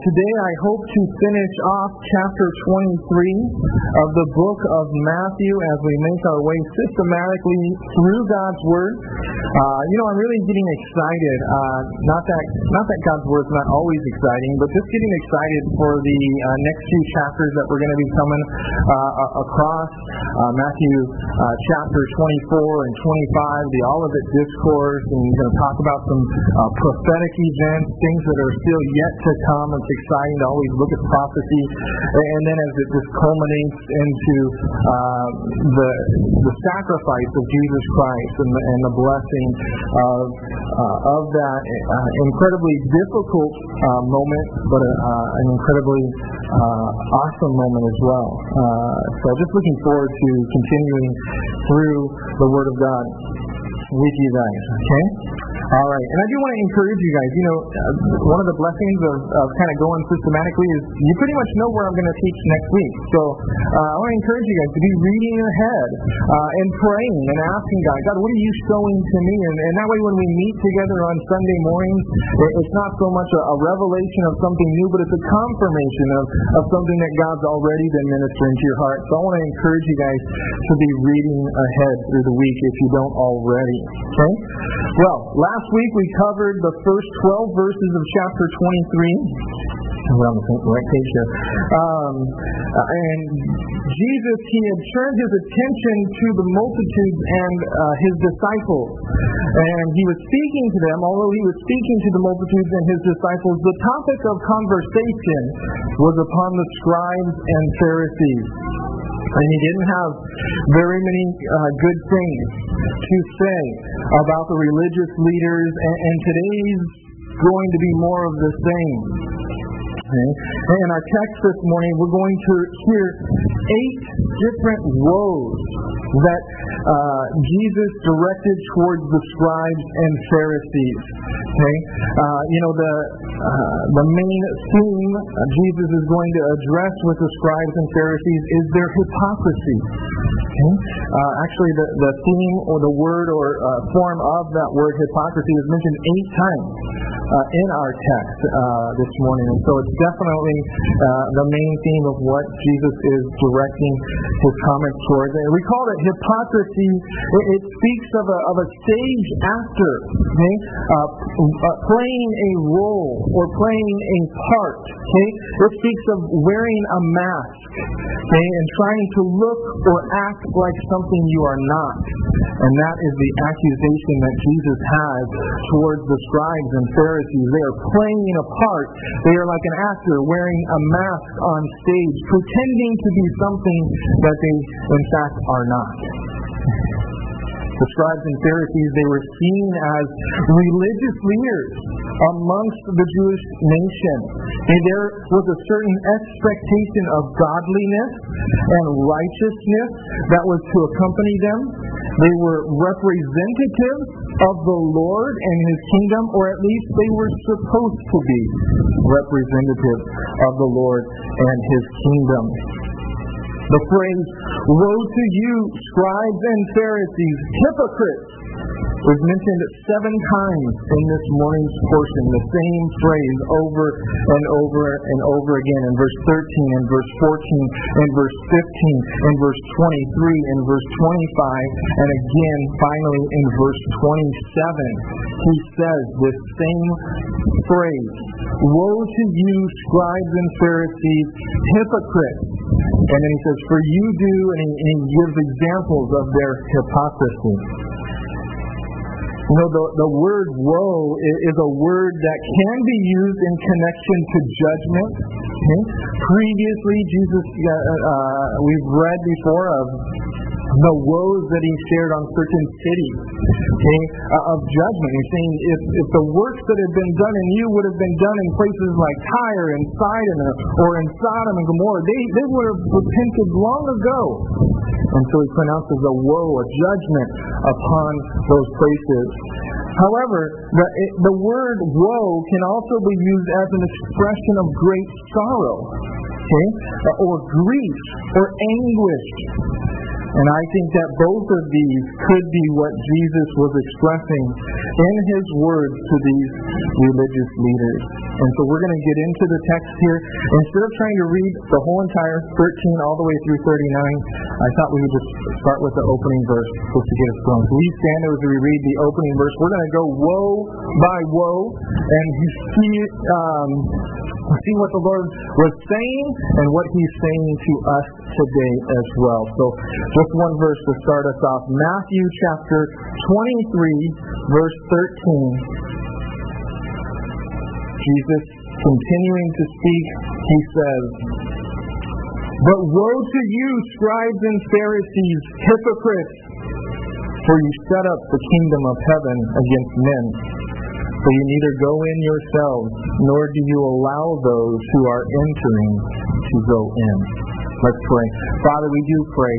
Today I hope to finish off chapter 23 of the book of Matthew as we make our way systematically through God's Word. Uh, you know, I'm really getting excited. Uh, not that not that God's Word is not always exciting, but just getting excited for the uh, next few chapters that we're going to be coming uh, across uh, Matthew uh, chapter 24 and 25, the Olivet Discourse, and we're going to talk about some prophetic events, things that are still yet to come. Exciting to always look at prophecy, and then as it just culminates into uh, the the sacrifice of Jesus Christ and the, and the blessing of uh, of that uh, incredibly difficult uh, moment, but a, uh, an incredibly awesome moment as well. so just looking forward to continuing through the Word of God with you guys. Okay. All right. And I do want to encourage you guys. You know, uh, one of the blessings of, of kind of going systematically is you pretty much know where I'm going to teach next week. So uh, I want to encourage you guys to be reading ahead uh, and praying and asking God, God, what are you showing to me? And, and that way, when we meet together on Sunday mornings, it's not so much a, a revelation of something new, but it's a confirmation of, of something that God's already been ministering to your heart. So I want to encourage you guys to be reading ahead through the week if you don't already. Okay? Well, last Last week we covered the first 12 verses of chapter 23. We're on the right page here. Um, and Jesus, he had turned his attention to the multitudes and uh, his disciples. And he was speaking to them, although he was speaking to the multitudes and his disciples, the topic of conversation was upon the scribes and Pharisees. And he didn't have very many uh, good things to say about the religious leaders, and, and today's going to be more of the same. Okay? In our text this morning, we're going to hear eight different woes that uh, Jesus directed towards the scribes and Pharisees. Okay, uh, you know the uh, the main theme Jesus is going to address with the scribes and Pharisees is their hypocrisy. Okay, uh, actually the the theme or the word or uh, form of that word hypocrisy is mentioned eight times in our text uh, this morning. And so it's definitely uh, the main theme of what Jesus is directing his comments towards. And we call it hypocrisy. It, it speaks of a, of a stage actor okay? Uh, uh, playing a role or playing a part. Okay? It speaks of wearing a mask okay? and trying to look or act like something you are not. And that is the accusation that Jesus has towards the scribes and Pharisees Pharisees. They are playing a part. They are like an actor wearing a mask on stage, pretending to be something that they, in fact, are not. The scribes and Pharisees, they were seen as religious leaders amongst the Jewish nation. And there was a certain expectation of godliness and righteousness that was to accompany them. They were representatives of the Lord and His kingdom, or at least they were supposed to be representatives of the Lord and His kingdom. The phrase, Woe to you, scribes and Pharisees, hypocrites! was mentioned seven times in this morning's portion, the same phrase over and over and over again in verse 13 and verse 14 and verse 15 and verse 23 and verse 25 and again finally in verse 27 he says this same phrase woe to you scribes and pharisees hypocrites and then he says for you do and he, and he gives examples of their hypocrisy you know, the, the word woe is a word that can be used in connection to judgment. Okay? Previously, Jesus, uh, uh, we've read before of the woes that he shared on certain cities okay, uh, of judgment. He's saying if, if the works that had been done in you would have been done in places like Tyre and Sidon or, or in Sodom and Gomorrah, they, they would have repented long ago. And so he pronounces a woe, a judgment upon those places. However, the, it, the word woe can also be used as an expression of great sorrow, okay, or grief, or anguish. And I think that both of these could be what Jesus was expressing in his words to these religious leaders. And so we're going to get into the text here. Instead of trying to read the whole entire 13 all the way through 39, I thought we would just start with the opening verse just to get us going. We stand as we read the opening verse. We're going to go woe by woe and see um, see what the Lord was saying and what He's saying to us today as well. So, just one verse to start us off Matthew chapter 23, verse 13. Jesus, continuing to speak, He says, But woe to you, scribes and Pharisees, hypocrites! For you set up the kingdom of heaven against men. For you neither go in yourselves, nor do you allow those who are entering to go in. Let's pray. Father, we do pray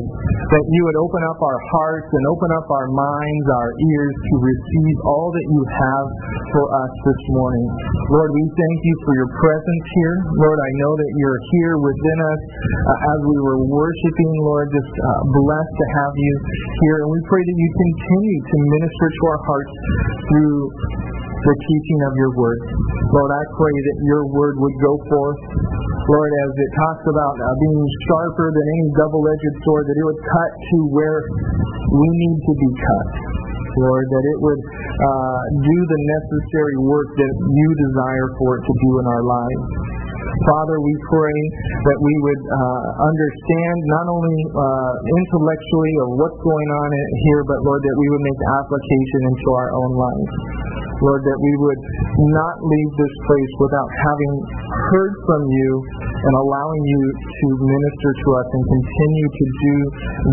that you would open up our hearts and open up our minds, our ears to receive all that you have for us this morning. Lord, we thank you for your presence here. Lord, I know that you're here within us uh, as we were worshiping. Lord, just uh, blessed to have you here. And we pray that you continue to minister to our hearts through the teaching of your word. Lord, I pray that your word would go forth. Lord, as it talks about uh, being sharper than any double-edged sword, that it would cut to where we need to be cut. Lord, that it would uh, do the necessary work that you desire for it to do in our lives. Father, we pray that we would uh, understand not only uh, intellectually of what's going on here, but Lord, that we would make application into our own lives. Lord, that we would not leave this place without having heard from you and allowing you to minister to us and continue to do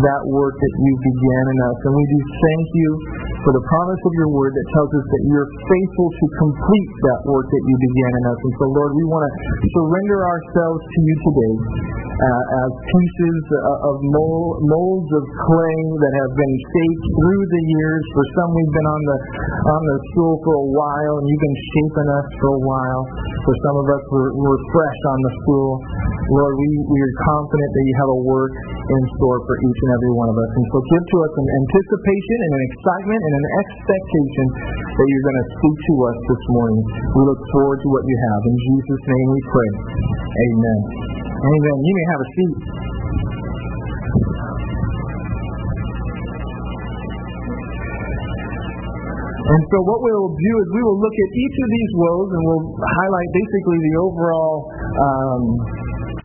that work that you began in us. And we do thank you for the promise of your word that tells us that you're faithful to complete that work that you began in us. And so, Lord, we want to surrender ourselves to you today uh, as pieces uh, of mold, molds of clay that have been shaped through the years. For some, we've been on the on the stool for a while, and you've been shaping us for a while. For some of us, we're, we're fresh on the stool. Lord, we, we are confident that you have a work in store for each and every one of us. And so give to us an anticipation and an excitement and an expectation that you're going to speak to us this morning. We look forward to what you have. In Jesus' name we pray. Amen. Amen. You may have a seat. And so what we'll do is we will look at each of these woes and we'll highlight basically the overall um,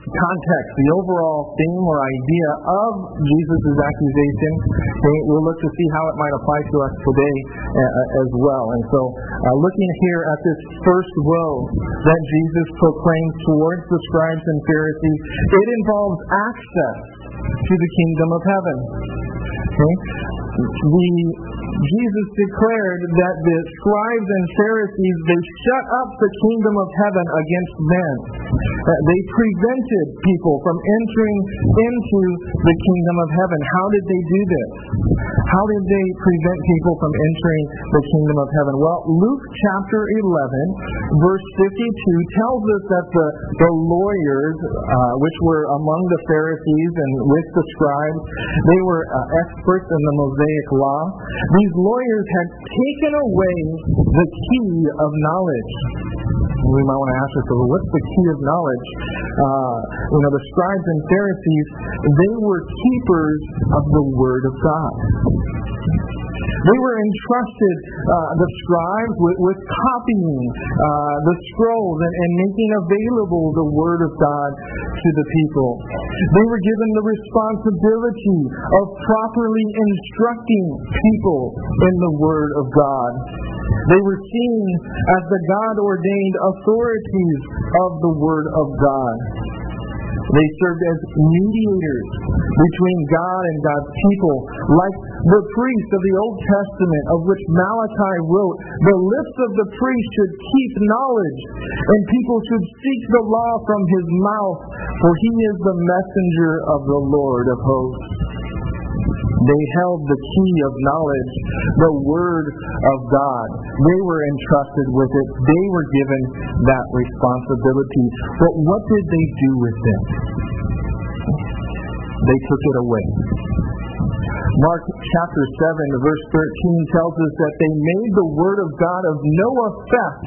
context, the overall theme or idea of Jesus' accusation. Okay, we'll look to see how it might apply to us today uh, as well. And so, uh, looking here at this first woe that Jesus proclaims towards the scribes and Pharisees, it involves access to the kingdom of heaven. Okay? The Jesus declared that the scribes and Pharisees, they shut up the kingdom of heaven against men. They prevented people from entering into the kingdom of heaven. How did they do this? How did they prevent people from entering the kingdom of heaven? Well, Luke chapter 11, verse 52 tells us that the, the lawyers, uh, which were among the Pharisees and with the scribes, they were uh, experts in the Mosaic law. These lawyers had taken away the key of knowledge. We might want to ask ourselves, what's the key of knowledge? Uh, you know, the scribes and Pharisees, they were keepers of the Word of God. They were entrusted, uh, the scribes, with, with copying uh, the scrolls and, and making available the Word of God to the people. They were given the responsibility of properly instructing people in the Word of God. They were seen as the God ordained authorities of the Word of God. They served as mediators between God and God's people, like the priests of the Old Testament, of which Malachi wrote, The lips of the priest should keep knowledge, and people should seek the law from his mouth, for he is the messenger of the Lord of hosts. They held the key of knowledge, the Word of God. They were entrusted with it. They were given that responsibility. But what did they do with it? They took it away. Mark chapter 7, verse 13 tells us that they made the word of God of no effect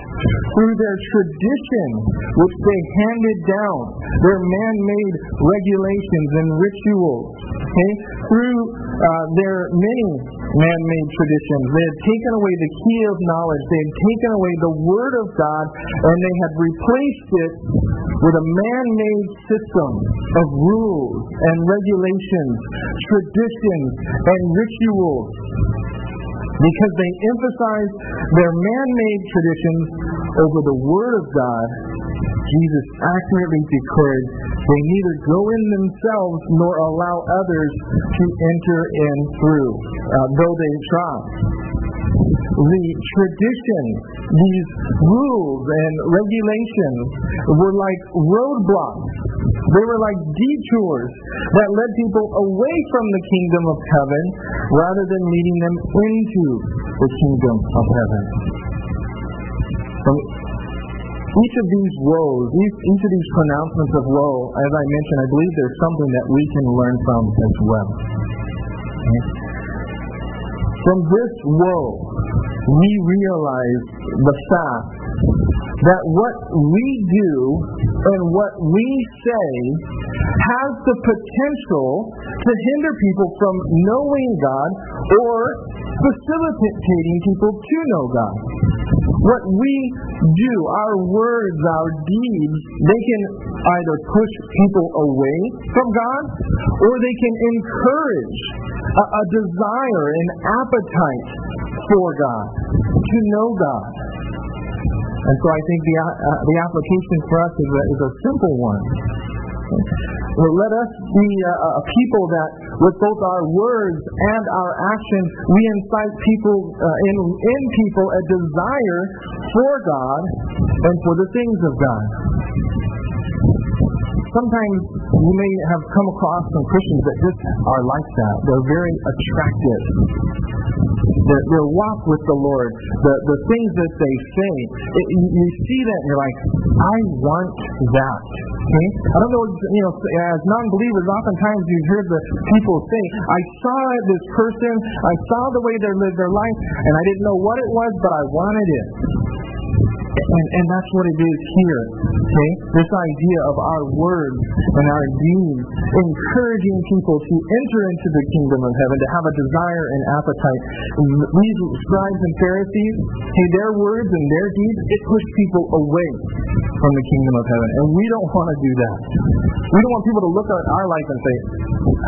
through their tradition, which they handed down, their man made regulations and rituals. Okay? Through uh, are many man made traditions, they had taken away the key of knowledge, they had taken away the word of God, and they had replaced it with a man made system of rules and regulations, traditions, and rituals. Because they emphasize their man made traditions over the Word of God, Jesus accurately declared they neither go in themselves nor allow others to enter in through, uh, though they try the traditions, these rules and regulations were like roadblocks. They were like detours that led people away from the kingdom of heaven rather than leading them into the kingdom of heaven. So each of these woes, each, each of these pronouncements of woe, as I mentioned, I believe there's something that we can learn from as well. From this woe, we realize the fact that what we do and what we say has the potential to hinder people from knowing God or facilitating people to know God. What we do, our words, our deeds, they can either push people away from God or they can encourage a, a desire, an appetite for God, to know God. And so I think the, uh, the application for us is a, is a simple one. Well, let us be a, a, people that, with both our words and our actions, we incite people, uh, in, in people a desire for God and for the things of God. Sometimes you may have come across some Christians that just are like that. They're very attractive their, their walk with the Lord, the, the things that they say. It, you see that and you're like, I want that. Okay? I don't know, you know, as non-believers, oftentimes you've heard the people say, I saw this person, I saw the way they lived their life, and I didn't know what it was, but I wanted it. And, and that's what it is here. Okay? This idea of our words and our deeds encouraging people to enter into the kingdom of heaven, to have a desire and appetite. These scribes and Pharisees, hey, their words and their deeds, it pushed people away from the kingdom of heaven. And we don't want to do that. We don't want people to look at our life and say,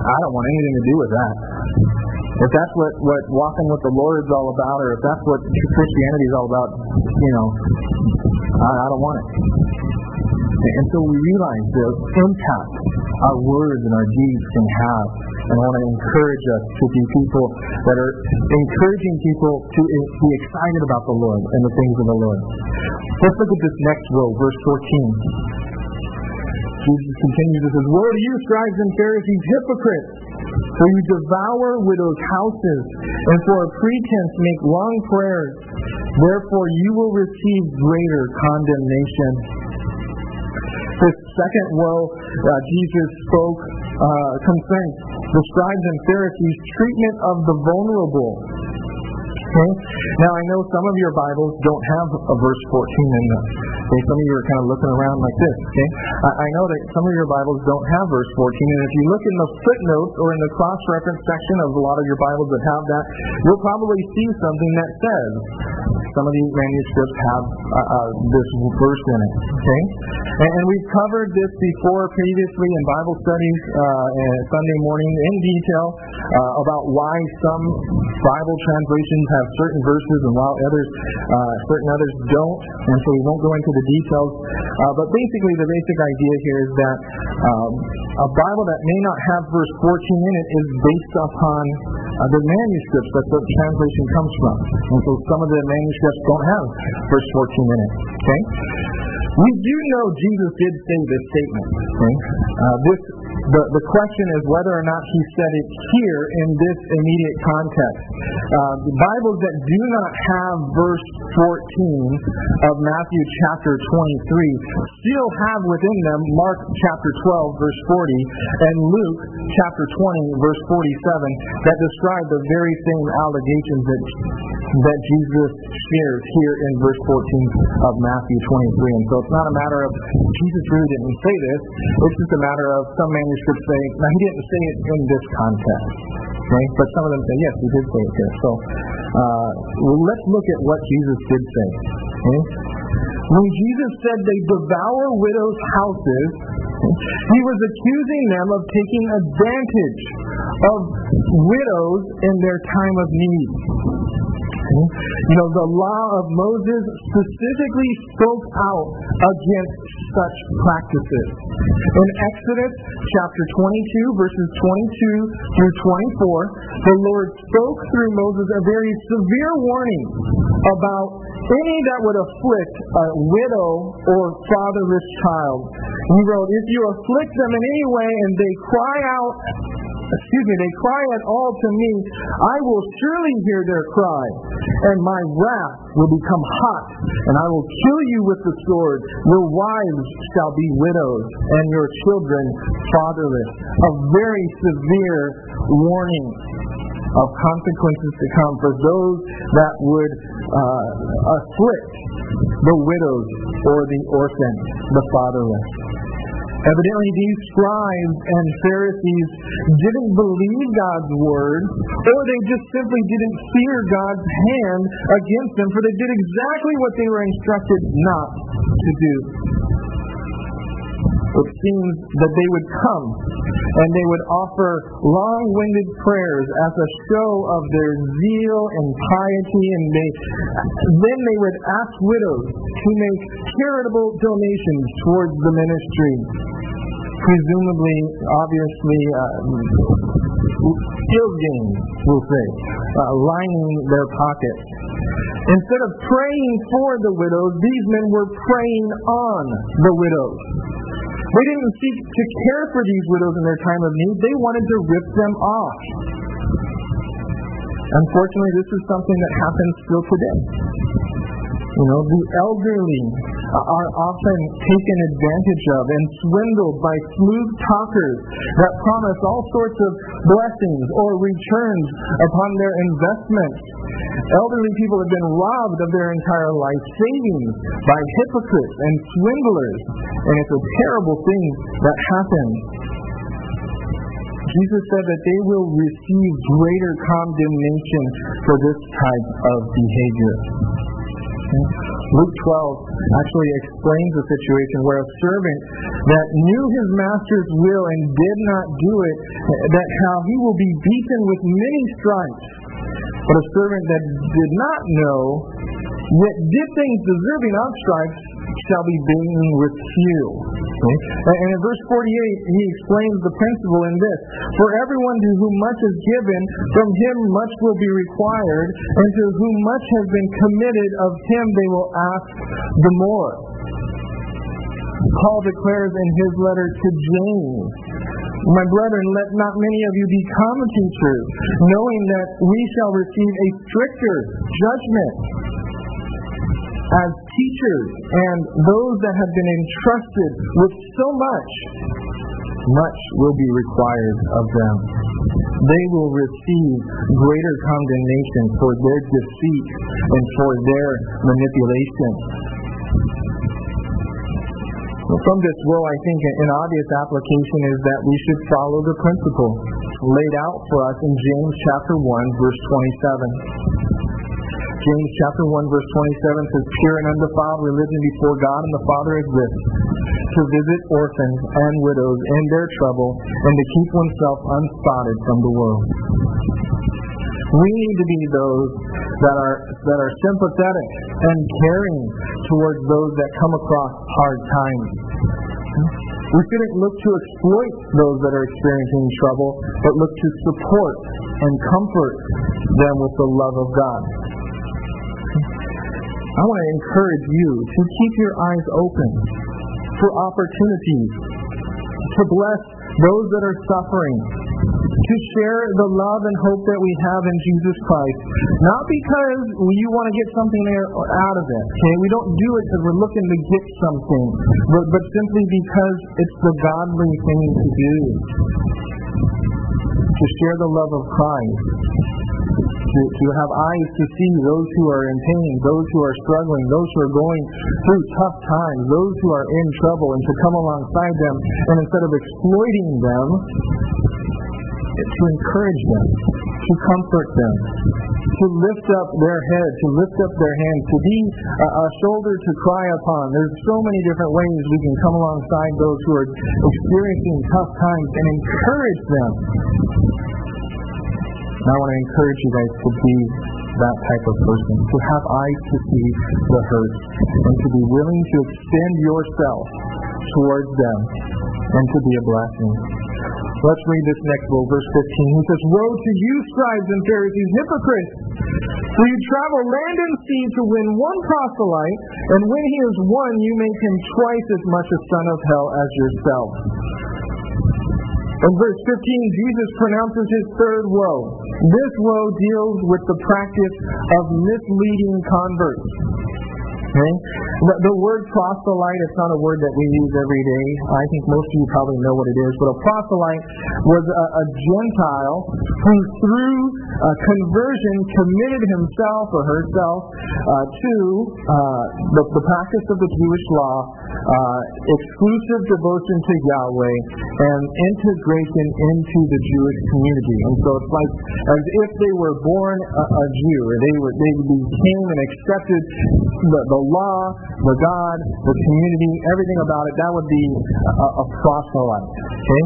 I don't want anything to do with that. If that's what, what walking with the Lord is all about, or if that's what Christianity is all about, you know, I, I don't want it. And so we realize the impact our words and our deeds can have. And I want to encourage us to be people that are encouraging people to be excited about the Lord and the things of the Lord. Let's look at this next row, verse 14. Jesus continues, He says, Woe to you, scribes and Pharisees, hypocrites! For you devour widows' houses, and for a pretense make long prayers. Therefore you will receive greater condemnation. This second woe uh, Jesus spoke uh, concerning the scribes and Pharisees' treatment of the vulnerable. Okay? Now I know some of your Bibles don't have a verse 14 in them. Okay? Some of you are kind of looking around like this. Okay? I, I know that some of your Bibles don't have verse 14, and if you look in the footnotes or in the cross-reference section of a lot of your Bibles that have that, you'll probably see something that says, some of these manuscripts have uh, uh, this verse in it. Okay, and, and, we've covered this before previously in Bible studies uh, Sunday morning in detail uh, about why some Bible translations have certain verses and while others, uh, certain others don't. And so we won't go into the details. Uh, but basically, the basic idea here is that um, a Bible that may not have verse 14 in it is based upon uh, the manuscripts that the translation comes from. And so some of the manuscripts don't have verse 14 in it. Okay? We do know Jesus did say this statement. Okay? Uh, this the, the question is whether or not he said it here in this immediate context. Uh, the Bibles that do not have verse 14 of Matthew chapter 23 still have within them Mark chapter 12 verse 40 and Luke chapter 20 verse 47 that describe the very same allegations that that Jesus shares here in verse 14 of Matthew 23. And so it's not a matter of Jesus really didn't say this. It's just a matter of some manuscripts say, now he didn't say it in this context. Okay? But some of them say, yes, he did say it here. So uh, well, let's look at what Jesus did say. Okay? When Jesus said they devour widows' houses, he was accusing them of taking advantage of widows in their time of need. You know, the law of Moses specifically spoke out against such practices. In Exodus chapter 22, verses 22 through 24, the Lord spoke through Moses a very severe warning about any that would afflict a widow or fatherless child. He wrote, If you afflict them in any way and they cry out excuse me, they cry at all to me, I will surely hear their cry, and my wrath will become hot, and I will kill you with the sword. Your wives shall be widows, and your children fatherless. A very severe warning of consequences to come for those that would uh, afflict the widows or the orphan, the fatherless. Evidently, these scribes and Pharisees didn't believe God's word, or they just simply didn't fear God's hand against them, for they did exactly what they were instructed not to do. It seems that they would come and they would offer long winded prayers as a show of their zeal and piety, and they, then they would ask widows to make charitable donations towards the ministry. Presumably, obviously, uh, skill gains, we'll say, uh, lining their pockets. Instead of praying for the widows, these men were preying on the widows. They didn't seek to care for these widows in their time of need. They wanted to rip them off. Unfortunately, this is something that happens still today. You know, the elderly are often taken advantage of and swindled by smooth talkers that promise all sorts of blessings or returns upon their investments. Elderly people have been robbed of their entire life savings by hypocrites and swindlers, and it's a terrible thing that happens. Jesus said that they will receive greater condemnation for this type of behavior. Luke 12 actually explains a situation where a servant that knew his master's will and did not do it, that how he will be beaten with many stripes. But a servant that did not know, yet did things deserving of stripes, shall be beaten with few. Okay? And in verse 48, he explains the principle in this For everyone to whom much is given, from him much will be required, and to whom much has been committed, of him they will ask the more. Paul declares in his letter to James, my brethren, let not many of you become teachers, knowing that we shall receive a stricter judgment as teachers and those that have been entrusted with so much, much will be required of them. They will receive greater condemnation for their deceit and for their manipulation. From this will, I think an obvious application is that we should follow the principle laid out for us in James chapter 1, verse 27. James chapter 1 verse 27 says, Pure and undefiled religion before God and the Father is this, to visit orphans and widows in their trouble and to keep oneself unspotted from the world. We need to be those that are that are sympathetic and caring towards those that come across hard times. We shouldn't look to exploit those that are experiencing trouble, but look to support and comfort them with the love of God. I want to encourage you to keep your eyes open for opportunities to bless those that are suffering, to share the love and hope that we have in Jesus Christ. Not because you want to get something out of it. Okay, we don't do it because we're looking to get something, but, but simply because it's the godly thing to do. To share the love of Christ to, to have eyes to see those who are in pain, those who are struggling, those who are going through tough times, those who are in trouble, and to come alongside them, and instead of exploiting them, to encourage them, to comfort them, to lift up their head, to lift up their hands, to be a, a shoulder to cry upon. There's so many different ways we can come alongside those who are experiencing tough times and encourage them and I want to encourage you guys to be that type of person, to have eyes to see the hurt, and to be willing to extend yourself towards them and to be a blessing. Let's read this next little verse 15. He says, Woe to you, scribes and Pharisees, hypocrites! For you travel land and sea to win one proselyte, and when he is won, you make him twice as much a son of hell as yourself. In verse 15, Jesus pronounces his third woe. This woe deals with the practice of misleading converts. Okay? The, the, word proselyte, it's not a word that we use every day. I think most of you probably know what it is. But a proselyte was a, a Gentile who, through uh, conversion, committed himself or herself uh, to uh, the, the, practice of the Jewish law, uh, exclusive devotion to Yahweh, and integration into the Jewish community. And so it's like as if they were born a, a Jew, or they, were, they became and accepted the, the law, the God, the community, everything about it. That would be a, a proselyte. Okay.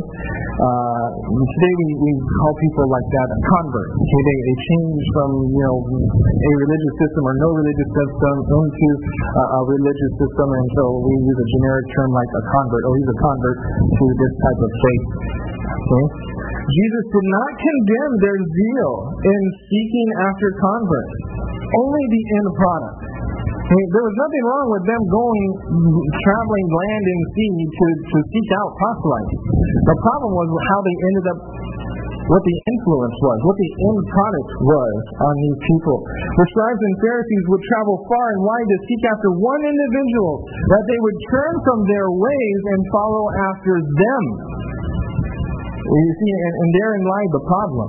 Uh, today we, we call people like that a convert. Okay, they, they change from you know a religious system or no religious system into a, a religious system, and so we use a generic term like a convert. Oh, he's a convert to this type of faith. Okay. Jesus did not condemn their zeal in seeking after converts, only the end product. There was nothing wrong with them going, traveling land and sea to, to seek out proselytes. The problem was how they ended up what the influence was, what the end product was on these people. The scribes and Pharisees would travel far and wide to seek after one individual, that they would turn from their ways and follow after them. You see, and, and therein lied the problem.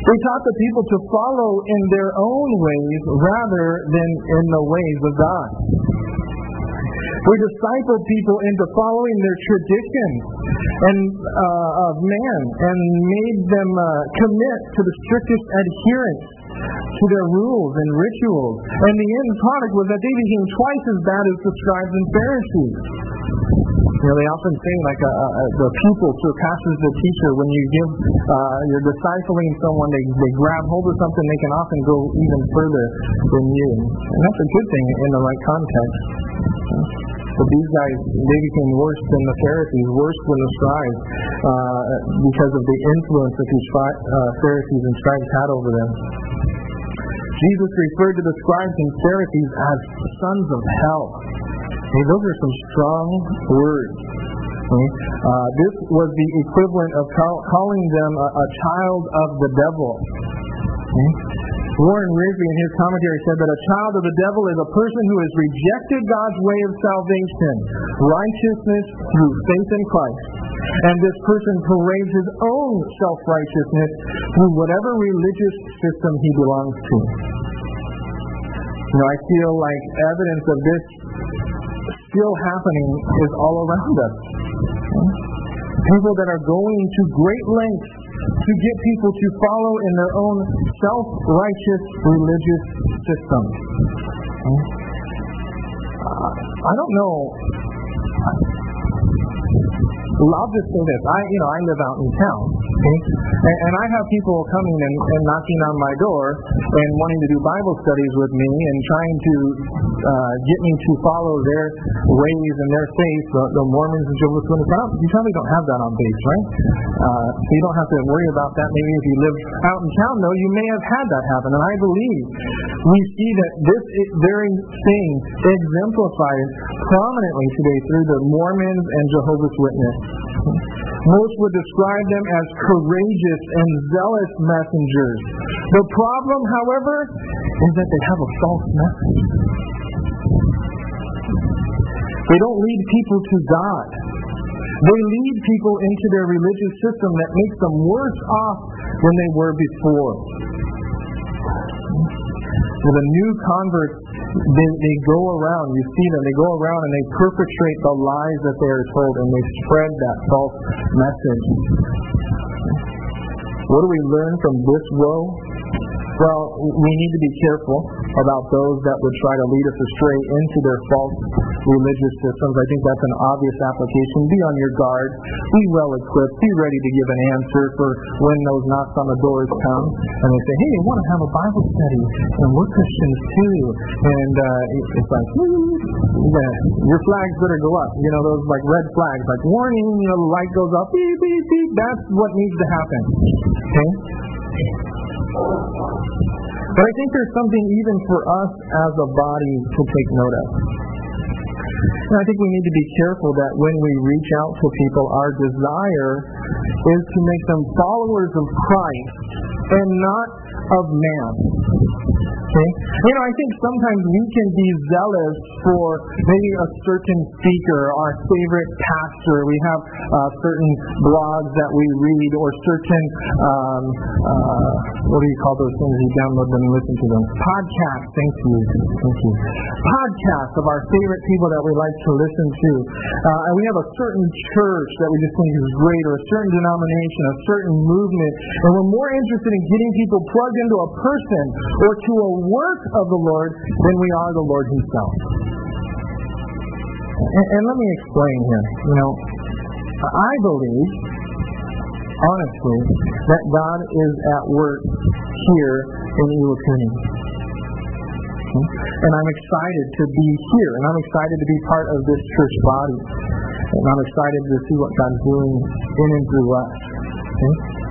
They taught the people to follow in their own ways rather than in the ways of God. We discipled people into following their traditions and uh, of man and made them uh, commit to the strictest adherence to their rules and rituals. And the end product was that they became twice as bad as the scribes and Pharisees. You know, they often say like a, a, the pupil surpasses the teacher. When you give, uh, you're discipling someone, they, they grab hold of something, they can often go even further than you. And that's a good thing in the right context. But these guys, they became worse than the Pharisees, worse than the scribes, uh, because of the influence that these uh, Pharisees and scribes had over them. Jesus referred to the scribes and Pharisees as sons of hell. Hey, those are some strong words. Uh, this was the equivalent of call, calling them a, a, child of the devil. Okay? Warren Wiersbe in his commentary said that a child of the devil is a person who has rejected God's way of salvation, righteousness through faith in Christ. And this person parades his own self-righteousness through whatever religious system he belongs to. You know, I feel like evidence of this still happening is all around us. People that are going to great lengths to get people to follow in their own self-righteous religious system. Uh, I don't know. I'll just say this. I, you know, I live out in town, Okay? And, and I have people coming and, and knocking on my door and wanting to do Bible studies with me and trying to uh, get me to follow their ways and their faith, the, the Mormons and Jehovah's Witnesses. You probably don't have that on base, right? Uh, so you don't have to worry about that. Maybe if you live out in town, though, you may have had that happen. And I believe we see that this very thing exemplified prominently today through the Mormons and Jehovah's Witnesses. Most would describe them as courageous and zealous messengers. The problem, however, is that they have a false message. They don't lead people to God. They lead people into their religious system that makes them worse off than they were before. With a new convert, they, they go around, you see them, they go around and they perpetrate the lies that they are told and they spread that false message. What do we learn from this woe? Well, we need to be careful about those that would try to lead us astray into their false religious systems. I think that's an obvious application. Be on your guard. Be well equipped. Be ready to give an answer for when those knocks on the doors come and they say, "Hey, I want to have a Bible study, and we're Christians too." And uh, it's like, yeah, your flags better go up. You know, those like red flags, like warning. You know, the light goes up. Beep beep beep. That's what needs to happen. Okay. But I think there's something even for us as a body to take note of. And I think we need to be careful that when we reach out to people, our desire is to make them followers of Christ and not of man. Okay? You know, I think sometimes we can be zealous for maybe a certain speaker, our favorite pastor. We have uh, certain blogs that we read, or certain um, uh, what do you call those things? You download them and listen to them. Podcasts. Thank you. Thank you. Podcasts of our favorite people that we like to listen to. Uh, and we have a certain church that we just think is great, or a certain denomination, a certain movement, and we're more interested in getting people plugged into a person or to a work of the Lord than we are the Lord Himself. And, and let me explain here. You know, I believe, honestly, that God is at work here in Iwakuni. Hmm? And I'm excited to be here, and I'm excited to be part of this church body. And I'm excited to see what God's doing in and through us. Okay?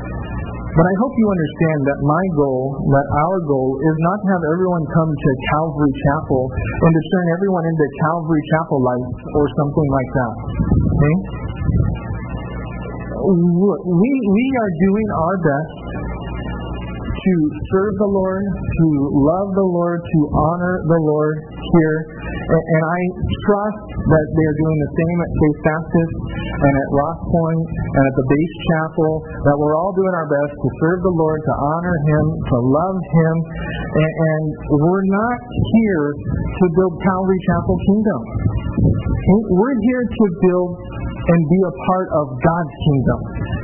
But I hope you understand that my goal, that our goal, is not to have everyone come to Calvary Chapel and to turn everyone into Calvary Chapel lights or something like that. Okay? We, we are doing our best to serve the Lord, to love the Lord, to honor the Lord here. And, and I trust that they are doing the same at Faith Baptist and at Rock Point and at the base chapel, that we're all doing our best to serve the Lord, to honor Him, to love Him. And, and we're not here to build Calvary Chapel Kingdom. We're here to build and be a part of God's kingdom.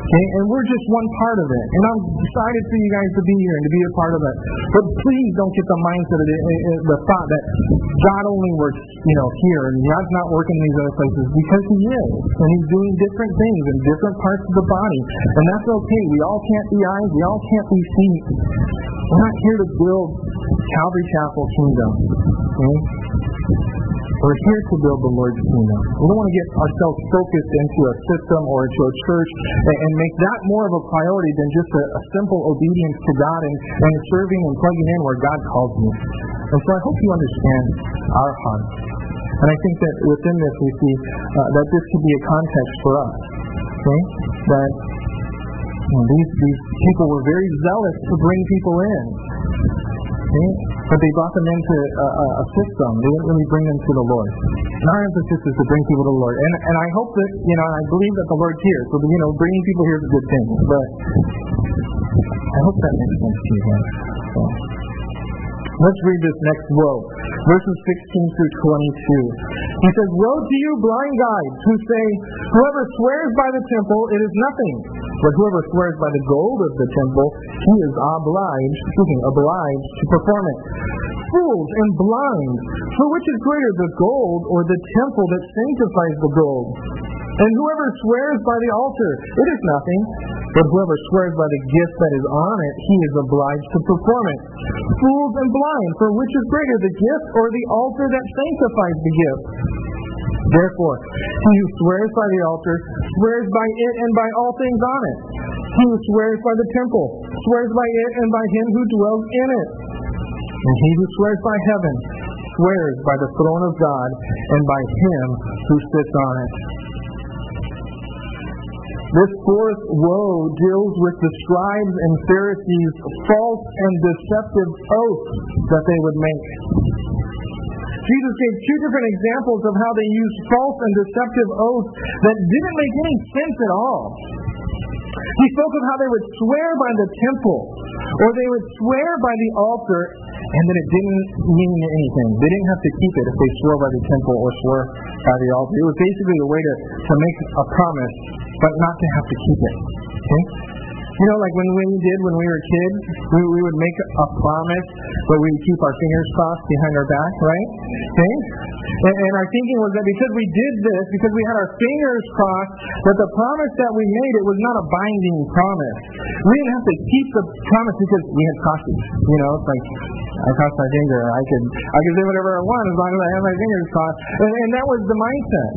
Okay? And we're just one part of it. And I'm excited for you guys to be here and to be a part of it. But please don't get the mindset of the, eh, eh, the thought that God only works, you know, here and God's not working in these other places because He is. And He's doing different things in different parts of the body. And that's okay. We all can't be eyes. We all can't be feet. We're not here to build Calvary Chapel Kingdom. Okay? We're here to build the Lord's kingdom. We don't want to get ourselves focused into a system or into a church and, and make that more of a priority than just a, a simple obedience to God and, and serving and plugging in where God calls you. And so I hope you understand our heart. And I think that within this we see uh, that this could be a context for us. Okay? That you know, these, these people were very zealous to bring people in. Okay? But they brought them into a, a, a system. They didn't really bring them to the Lord. And our emphasis is to bring people to the Lord. And, and I hope that, you know, I believe that the Lord's here. So, you know, bringing people here is a good thing. But I hope that makes sense to you guys. Let's read this next woe. Verses 16 through 22. He says, Woe to you, blind guides, who say, Whoever swears by the temple, it is nothing. But whoever swears by the gold of the temple, he is obliged, excuse me, obliged to perform it. Fools and blind, for which is greater, the gold or the temple that sanctifies the gold? And whoever swears by the altar, it is nothing. But whoever swears by the gift that is on it, he is obliged to perform it. Fools and blind, for which is greater, the gift or the altar that sanctifies the gift? Therefore, he who swears by the altar swears by it and by all things on it. He who swears by the temple swears by it and by him who dwells in it. And he who swears by heaven swears by the throne of God and by him who sits on it. This fourth woe deals with the scribes and Pharisees' false and deceptive oaths that they would make. Jesus gave two different examples of how they used false and deceptive oaths that didn't make any sense at all. He spoke of how they would swear by the temple, or they would swear by the altar, and that it didn't mean anything. They didn't have to keep it if they swore by the temple or swore by the altar. It was basically a way to, to make a promise, but not to have to keep it. Okay? You know, like when we did when we were kids, we, we would make a promise, but we would keep our fingers crossed behind our back, right? Okay? And, and our thinking was that because we did this, because we had our fingers crossed, that the promise that we made, it was not a binding promise. We didn't have to keep the promise because we had crossed it. You know, it's like, I crossed my finger. I could I could say whatever I want as long as I have my fingers crossed. And, and that was the mindset.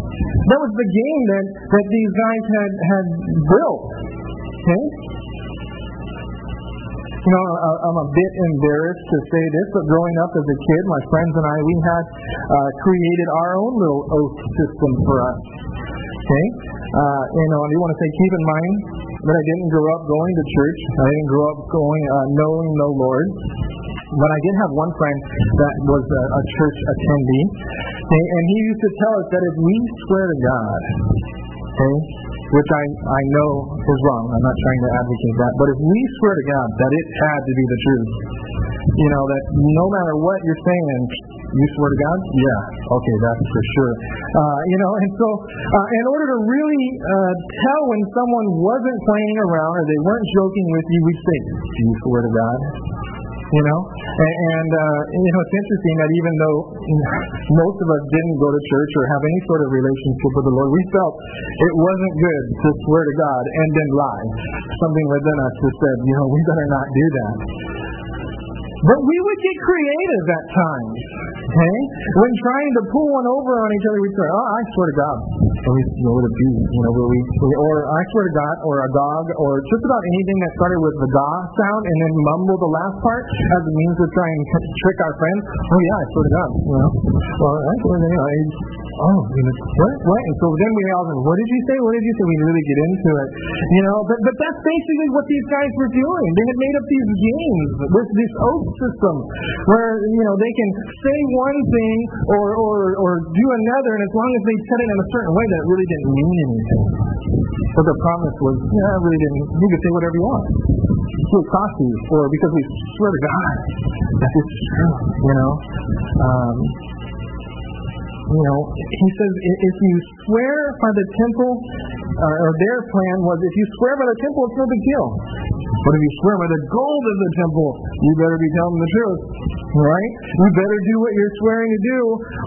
That was the game that, that these guys had had built. Okay? You know, I'm a bit embarrassed to say this, but growing up as a kid, my friends and I, we had uh, created our own little oath system for us. Okay? Uh, you know, I do want to say, keep in mind that I didn't grow up going to church. I didn't grow up going, uh, knowing the Lord. But I did have one friend that was a, a church attendee, okay, and he used to tell us that if we swear to God, okay, which I, I know is wrong. I'm not trying to advocate that. But if we swear to God that it had to be the truth, you know, that no matter what you're saying, you swear to God? Yeah. Okay, that's for sure. Uh, you know, and so uh, in order to really uh, tell when someone wasn't playing around or they weren't joking with you, we'd say, Do you swear to God? You know? And, uh, you know it's interesting that even though most of us didn't go to church or have any sort of relationship with the lord we felt it wasn't good to swear to god and then lie. Something within us just said you know we better not do that but we would get creative at times Okay? When trying to pull one over on each other, we'd say, oh, I swear to God. Or we know what it be, you know, we, or I swear to God, or a dog, or just about anything that started with the ga sound and then mumble the last part as a means to try and trick our friends. Oh yeah, I swear to God. You know, well, I swear to God. Oh, you know, what? What? And so then we all go, what did you say? What did you say? We really get into it. You know, but, but that's basically what these guys were doing. They had made up these games, this, this oath system, where, you know, they can say one thing or, or, or do another, and as long as they said it in a certain way, that really didn't mean anything. But the promise was, yeah, it really didn't. You can say whatever you want. It will cost you, or because we swear to God that is true, you know. Um, you know, he says if you swear by the temple, uh, or their plan was if you swear by the temple, it's no big deal. But if you swear by the gold of the temple, you better be telling the truth. Right? You better do what you're swearing to do.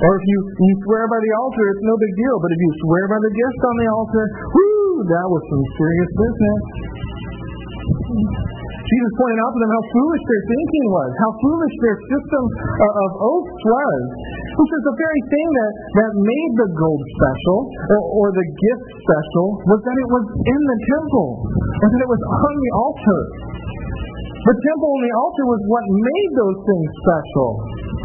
Or if you, you swear by the altar, it's no big deal. But if you swear by the gift on the altar, whoo, that was some serious business. Jesus pointed out to them how foolish their thinking was, how foolish their system uh, of oaths was. He says the very thing that, that made the gold special, or, or the gift special, was that it was in the temple, and that it was on the altar. The temple and the altar was what made those things special.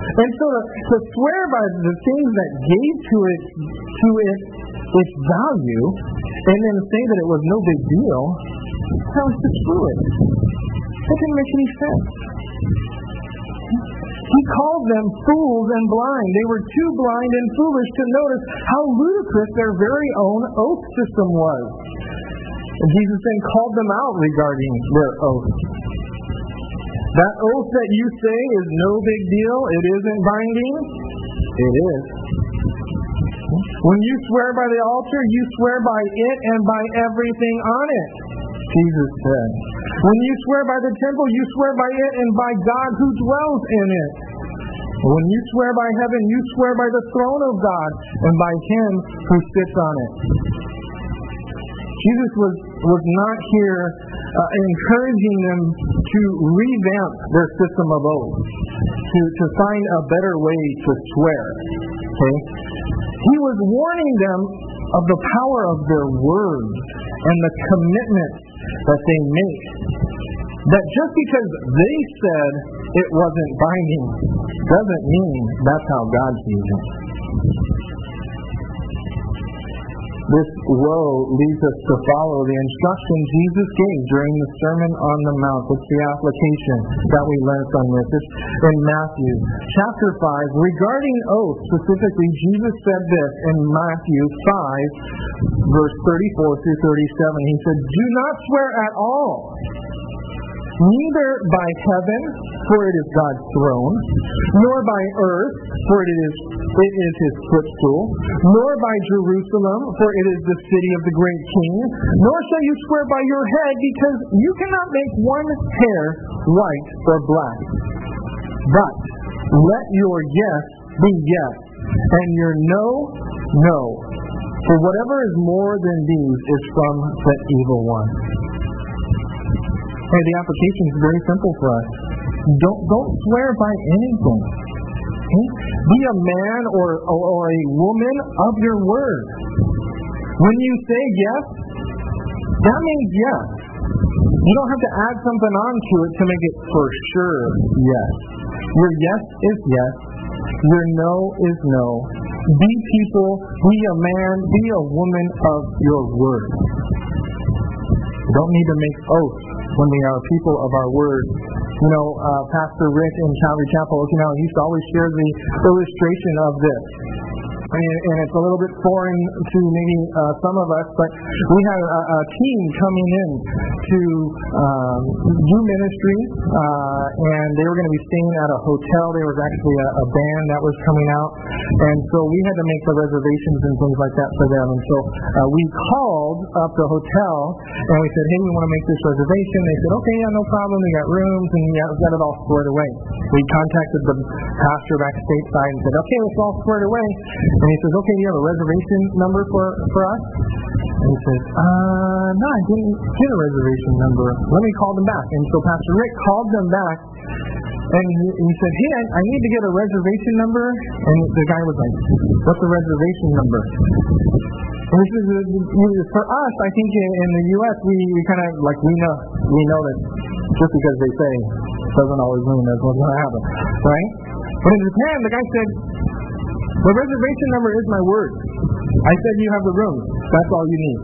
And so to, to swear by the things that gave to it to it its value, and then say that it was no big deal, that was screw it. That didn't make any sense. He called them fools and blind. They were too blind and foolish to notice how ludicrous their very own oath system was. And Jesus then called them out regarding their oath. That oath that you say is no big deal, it isn't binding, it is. When you swear by the altar, you swear by it and by everything on it. Jesus said. When you swear by the temple, you swear by it and by God who dwells in it. When you swear by heaven, you swear by the throne of God and by him who sits on it. Jesus was, was not here uh, encouraging them to revamp their system of oaths, to, to find a better way to swear. Okay? He was warning them of the power of their words and the commitment that they make. That just because they said it wasn't binding doesn't mean that's how God sees it. This woe leads us to follow the instruction Jesus gave during the Sermon on the Mount. It's the application that we learn from this. It's in Matthew chapter 5. Regarding oath, specifically, Jesus said this in Matthew 5, verse 34 through 37. He said, Do not swear at all neither by heaven, for it is God's throne, nor by earth, for it is it is his footstool, nor by Jerusalem, for it is the city of the great king, nor shall you swear by your head, because you cannot make one hair white or black. But let your yes be yes, and your no, no. For whatever is more than these is from the evil one. Hey, the application is very simple for us. Don't don't swear by anything. Be a man or, or, or a woman of your word. When you say yes, that means yes. You don't have to add something onto it to make it for sure yes. Your yes is yes. Your no is no. Be people, be a man, be a woman of your word. You don't need to make oaths when we are people of our word. You know, uh, Pastor Rick in Calvary Chapel, Okinawa, he used to always share the illustration of this and, and it's a little bit foreign to maybe uh, some of us, but we had a, a team coming in to um, do ministry, uh, and they were going to be staying at a hotel. There was actually a, a band that was coming out, and so we had to make the reservations and things like that for them. And so uh, we called up the hotel and we said, "Hey, we want to make this reservation." They said, "Okay, yeah, no problem. We got rooms and yeah, we got it all squared away." We contacted the pastor back stateside and said, "Okay, it's all squared away." And he says, okay, do you have a reservation number for, for us? And he says, uh, no, I didn't get a reservation number. Let me call them back. And so Pastor Rick called them back and he, he said, hey, I, I need to get a reservation number. And the guy was like, what's the reservation number? And this is, for us, I think in, in the U.S., we, we kind of, like, we know, we know that just because they say doesn't always mean that's what's going to happen, right? But in Japan, the guy said, the reservation number is my word. I said you have the room. That's all you need.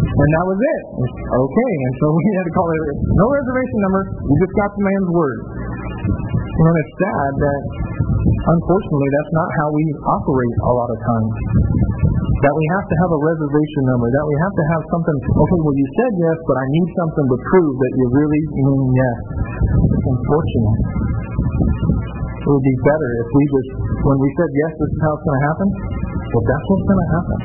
And that was it. Okay, and so we had to call it no reservation number. You just got the man's word. And it's sad that, unfortunately, that's not how we operate a lot of times. That we have to have a reservation number. That we have to have something. Okay, well, you said yes, but I need something to prove that you really mean yes. It's unfortunate. It would be better if we just, when we said, yes, this is how it's going to happen, well, that's what's going to happen.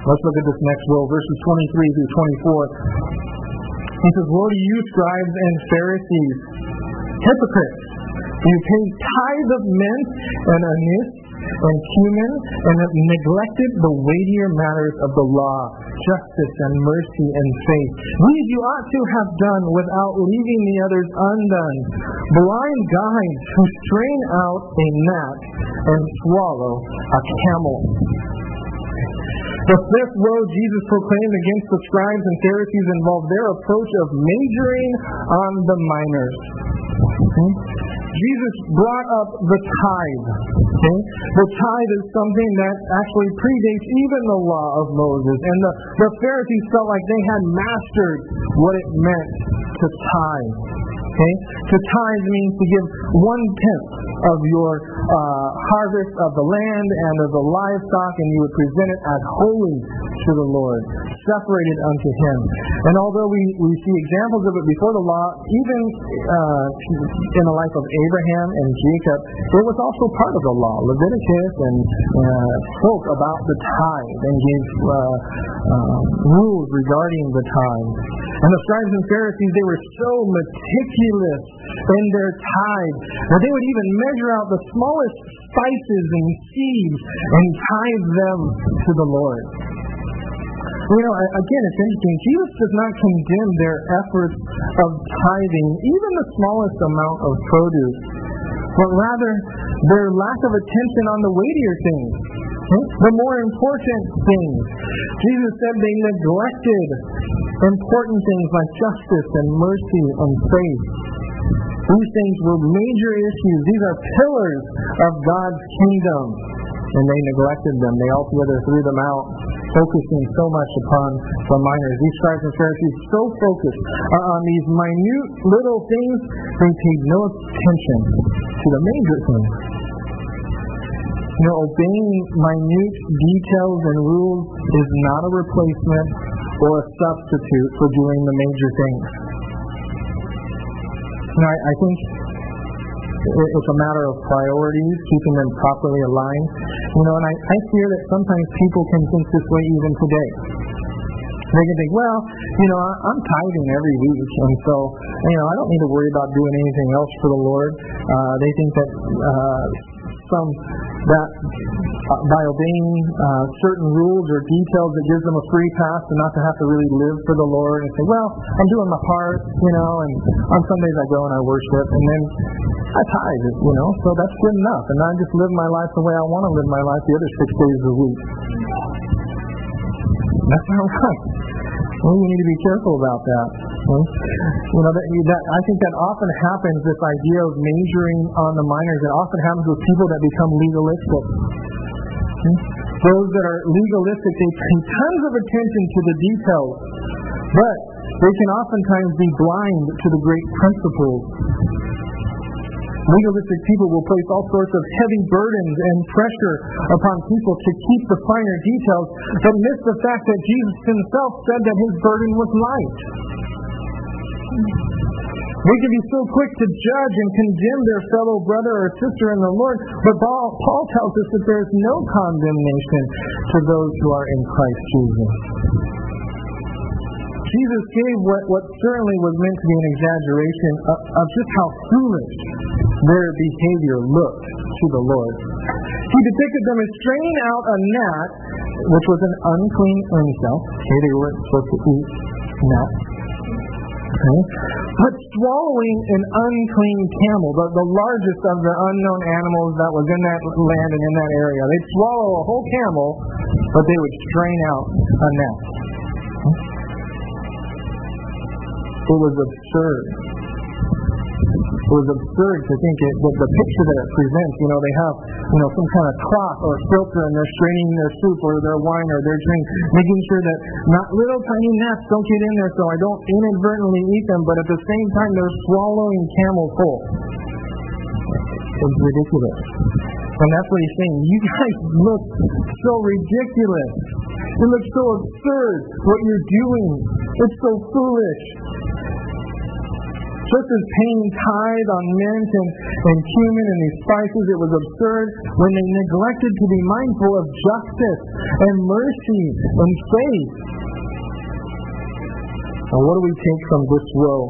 Let's look at this next woe, verses 23 through 24. He says, Woe you, scribes and Pharisees, hypocrites! You pay tithe of mint and anise and cumin and have neglected the weightier matters of the law, justice and mercy and faith. These you ought to have done without leaving the others undone. Blind guides who strain out a gnat and swallow a camel. The fifth woe Jesus proclaimed against the scribes and Pharisees involved their approach of majoring on the minors. Hmm? Jesus brought up the tithe. Okay? The tithe is something that actually predates even the law of Moses. And the, the Pharisees felt like they had mastered what it meant to tithe. Okay? To tithe means to give one tenth of your uh, harvest of the land and of the livestock, and you would present it as holy to the Lord, separated unto Him. And although we, we see examples of it before the law, even uh, in the life of Abraham and Jacob, it was also part of the law. Leviticus and uh, spoke about the tithe and gave uh, uh, rules regarding the tithe. And the scribes and Pharisees, they were so meticulous in their tithe that they would even measure out the smallest spices and seeds and tithe them to the Lord. You know, again, it's interesting. Jesus does not condemn their efforts of tithing, even the smallest amount of produce, but rather their lack of attention on the weightier things, hmm, the more important things. Jesus said they neglected important things like justice and mercy and faith. These things were major issues. These are pillars of God's kingdom. And they neglected them. They altogether threw them out, focusing so much upon the minors. These scribes and Pharisees so focused on these minute little things, they paid no attention to the major things. You know, obeying minute details and rules is not a replacement or a substitute for doing the major things. Know, I, I think it's a matter of priorities, keeping them properly aligned. You know, and I, I fear that sometimes people can think this way even today. They can think, well, you know, I'm tithing every week, and so, you know, I don't need to worry about doing anything else for the Lord. Uh, they think that uh, some that uh, by obeying uh, certain rules or details it gives them a free pass and not to have to really live for the Lord and say, well, I'm doing my part, you know, and on Sundays I go and I worship, and then I tithe, it, you know, so that's good enough. And I just live my life the way I want to live my life the other six days a week. That's not right. Well, we need to be careful about that. You know, that, that, I think that often happens, this idea of majoring on the minors, it often happens with people that become legalistic. Hmm? Those that are legalistic, they pay tons of attention to the details, but they can oftentimes be blind to the great principles Legalistic people will place all sorts of heavy burdens and pressure upon people to keep the finer details, but miss the fact that Jesus himself said that his burden was light. We can be so quick to judge and condemn their fellow brother or sister in the Lord, but Paul tells us that there is no condemnation to those who are in Christ Jesus. Jesus gave what, what certainly was meant to be an exaggeration of, of just how foolish their behavior looked to the Lord. He depicted them as straining out a gnat, which was an unclean insect. Okay, they weren't supposed to eat gnats. Okay. But swallowing an unclean camel, the, the largest of the unknown animals that was in that land and in that area. They'd swallow a whole camel, but they would strain out a gnat. It was absurd. It was absurd to think it, the, the picture that it presents. You know, they have you know some kind of cloth or filter, and they're straining their soup or their wine or their drink, making sure that not little tiny gnats don't get in there, so I don't inadvertently eat them. But at the same time, they're swallowing camel full. It's ridiculous. And that's what he's saying. You guys look so ridiculous. It looks so absurd what you're doing. It's so foolish. Just as paying tithe on mint and, and cumin and these spices, it was absurd when they neglected to be mindful of justice and mercy and faith. Now, what do we take from this woe?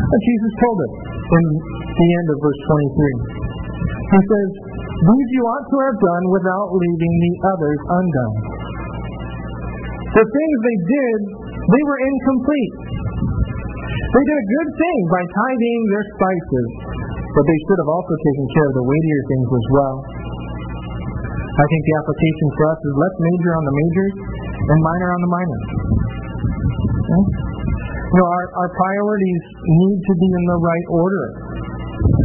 And Jesus told us in the end of verse 23. He says, These you ought to have done without leaving the others undone. The things they did, they were incomplete. They did a good thing by tithing their spices, but they should have also taken care of the weightier things as well. I think the application for us is let's major on the majors and minor on the minors. Okay? Hmm? You know, our, our priorities need to be in the right order.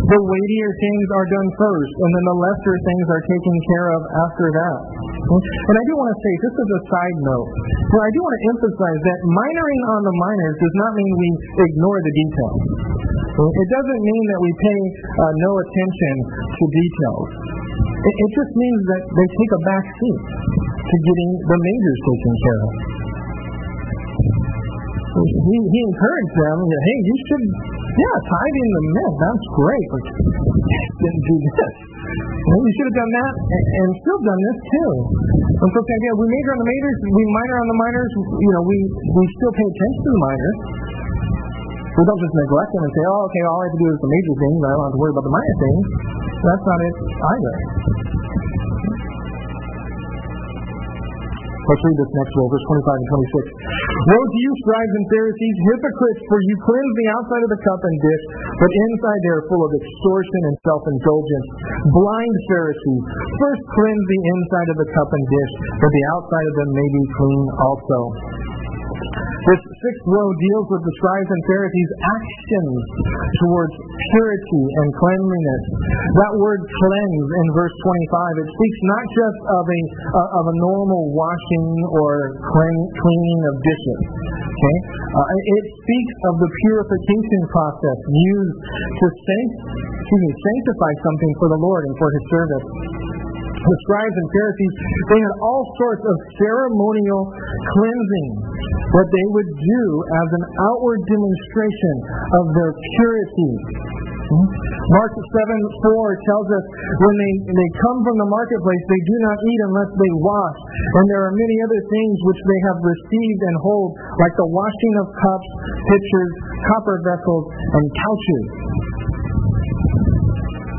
The weightier things are done first, and then the lesser things are taken care of after that. And I do want to say, just as a side note, know, I do want to emphasize that minoring on the minors does not mean we ignore the details. It doesn't mean that we pay uh, no attention to details. It, it just means that they take a back seat to getting the majors taken care of. He, he encouraged them, hey, you should, yeah, tithing the men, that's great, but didn't do this. Well, we should have done that and, and still done this too. And so, yeah, we major on the majors, we minor on the minors. You know, we we still pay attention to the minors. We don't just neglect them and say, oh, okay, all I have to do is the major things. I don't have to worry about the minor things. That's not it either. Let's read this next verse 25 and 26. Woe to you, scribes and Pharisees, hypocrites, for you cleanse the outside of the cup and dish, but inside they are full of extortion and self-indulgence. Blind Pharisees, first cleanse the inside of the cup and dish, that the outside of them may be clean also. This sixth row deals with the scribes and Pharisees' actions towards purity and cleanliness. That word cleanse in verse 25, it speaks not just of a, uh, of a normal washing or clean, cleaning of dishes. Okay? Uh, it speaks of the purification process used to me, sanctify something for the Lord and for His service the scribes and Pharisees, they had all sorts of ceremonial cleansing What they would do as an outward demonstration of their purity. Hmm? Mark 7 4 tells us when they, they come from the marketplace, they do not eat unless they wash. And there are many other things which they have received and hold, like the washing of cups, pitchers, copper vessels, and couches.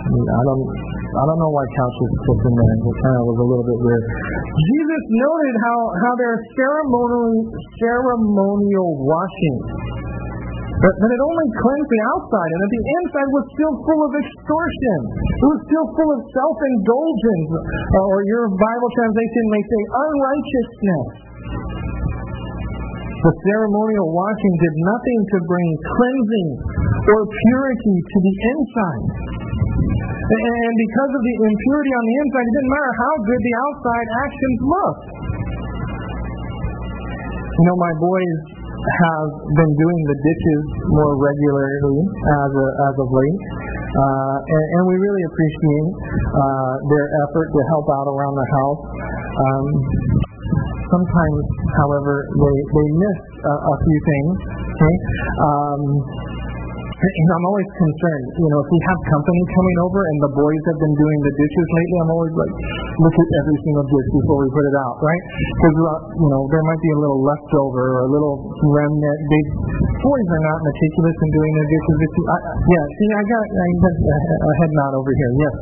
I don't I don't know why couches put in there. It kind of was a little bit weird. Jesus noted how, how there are ceremonial, ceremonial washing. But, but it only cleansed the outside, and that the inside was still full of extortion. It was still full of self-indulgence, uh, or your Bible translation may say unrighteousness. The ceremonial washing did nothing to bring cleansing or purity to the inside. And because of the impurity on the inside, it didn't matter how good the outside actions looked. You know, my boys have been doing the dishes more regularly as, a, as of late. Uh, and, and, we really appreciate uh, their effort to help out around the house. Um, sometimes, however, they, they miss a, a few things. Okay? Um, and I'm always concerned, you know, if we have company coming over and the boys have been doing the dishes lately, I'm always like, look at every single dish before we put it out, right? Because, uh, you know, there might be a little leftover or a little remnant. They, boys are not meticulous in doing their dishes. I, yeah, see, I got, I a head nod over here, yes.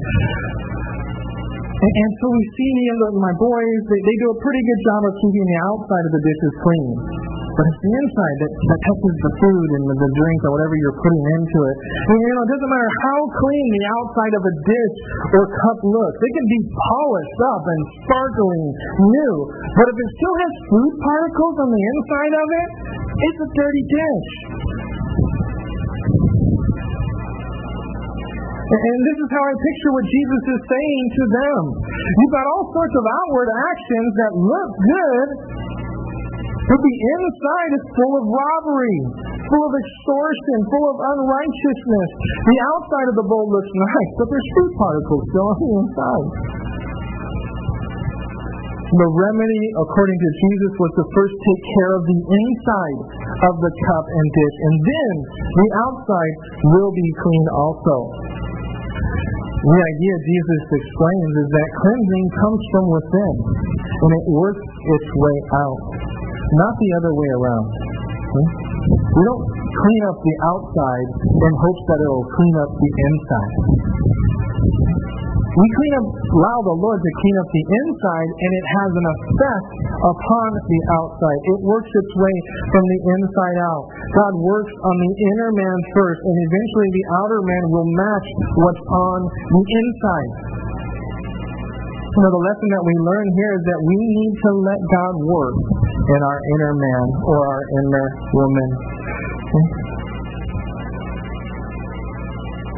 And, and so we see me and the, my boys, they, they do a pretty good job of keeping the outside of the dishes clean. But it's the inside that, that touches the food and the, the drink or whatever you're putting into it. And, you know, it doesn't matter how clean the outside of a dish or cup looks. It can be polished up and sparkling new. But if it still has food particles on the inside of it, it's a dirty dish. And this is how I picture what Jesus is saying to them. You've got all sorts of outward actions that look good, but the inside is full of robbery, full of extortion, full of unrighteousness. The outside of the bowl looks nice, but there's food particles still on the inside. The remedy, according to Jesus, was to first take care of the inside of the cup and dish, and then the outside will be clean also. The idea Jesus explains is that cleansing comes from within, and it works its way out not the other way around. Hmm? We don't clean up the outside in hopes that it will clean up the inside. We clean up, allow the Lord to clean up the inside, and it has an effect upon the outside. It works its way from the inside out. God works on the inner man first, and eventually the outer man will match what's on the inside. You know, the lesson that we learn here is that we need to let God work in our inner man or our inner woman.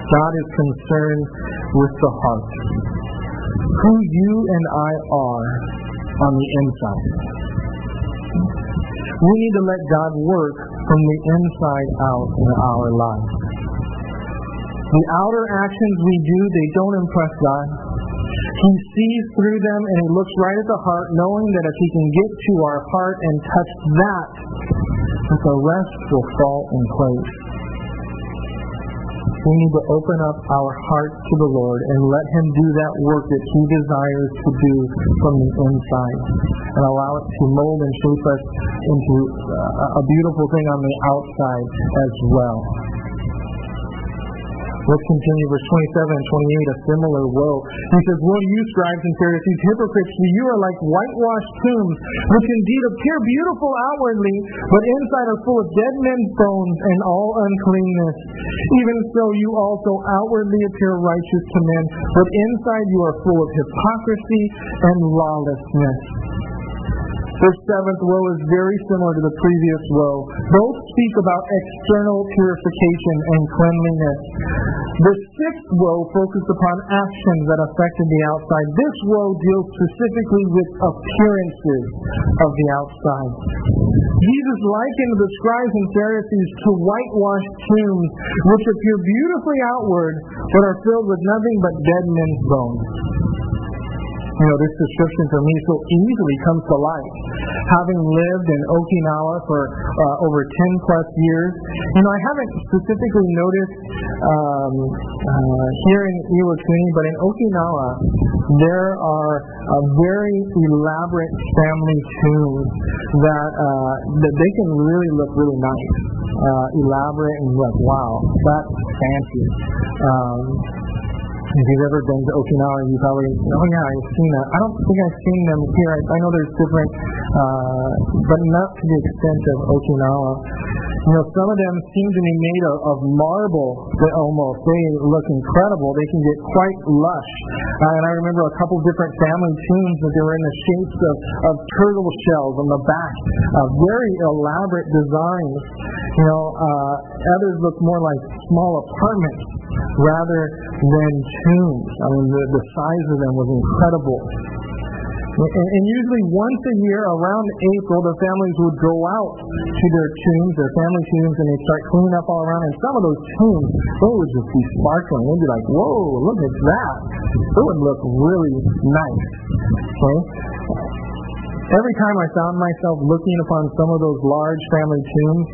God is concerned with the heart. Who you and I are on the inside. We need to let God work from the inside out in our lives. The outer actions we do, they don't impress God. He sees through them and he looks right at the heart, knowing that if he can get to our heart and touch that, the rest will fall in place. We need to open up our heart to the Lord and let him do that work that he desires to do from the inside and allow it to mold and shape us into uh, a beautiful thing on the outside as well. Let's continue verse 27 and 28, a similar woe. He says, to you, scribes and Pharisees, hypocrites, you are like whitewashed tombs, which indeed appear beautiful outwardly, but inside are full of dead men's bones and all uncleanness. Even so, you also outwardly appear righteous to men, but inside you are full of hypocrisy and lawlessness. This seventh woe is very similar to the previous woe. Both speak about external purification and cleanliness. The sixth woe focused upon actions that affected the outside. This woe deals specifically with appearances of the outside. Jesus likened the scribes and Pharisees to whitewashed tombs, which appear beautifully outward, but are filled with nothing but dead men's bones. You know, this description for me so easily comes to life. Having lived in Okinawa for uh, over 10 plus years, you know, I haven't specifically noticed um, uh, here in Iwakuni, but in Okinawa, there are uh, very elaborate family tombs that, uh, that they can really look really nice. Uh, elaborate and like, wow, that's fancy. Um, if you've ever been to Okinawa, you probably, oh yeah, I've seen that. I don't think I've seen them here. I, I know there's different, uh, but not to the extent of Okinawa. You know, some of them seem to be made of, of marble almost. They look incredible. They can get quite lush. Uh, and I remember a couple different family tombs that they were in the shapes of, of turtle shells on the back. Uh, very elaborate designs. You know, uh, others look more like small apartments rather than tombs. I mean, the, the size of them was incredible. And, and usually once a year around April, the families would go out to their tombs, their family tombs, and they'd start cleaning up all around. And some of those tombs, they would just be sparkling. They'd be like, whoa, look at that. It would look really nice. Okay? Every time I found myself looking upon some of those large family tombs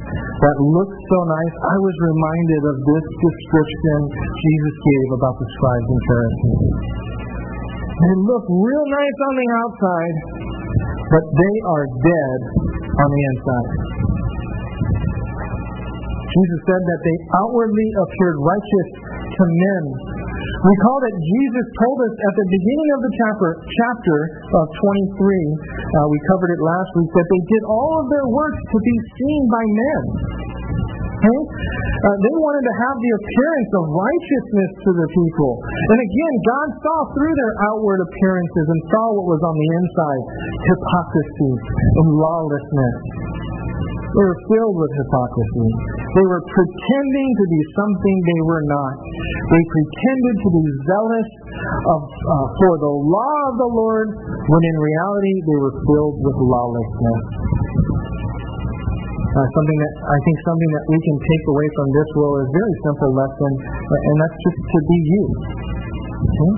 that looked so nice, I was reminded of this description Jesus gave about the scribes and Pharisees. They look real nice on the outside, but they are dead on the inside. Jesus said that they outwardly appeared righteous to men. Recall that Jesus told us at the beginning of the chapter, chapter of 23, uh, we covered it last week, that they did all of their works to be seen by men. Okay? Uh, they wanted to have the appearance of righteousness to the people. And again, God saw through their outward appearances and saw what was on the inside hypocrisy and lawlessness. They were filled with hypocrisy. They were pretending to be something they were not. They pretended to be zealous of, uh, for the law of the Lord, when in reality they were filled with lawlessness. Uh, something that I think something that we can take away from this world is a very simple lesson, and that's just to be you. Okay?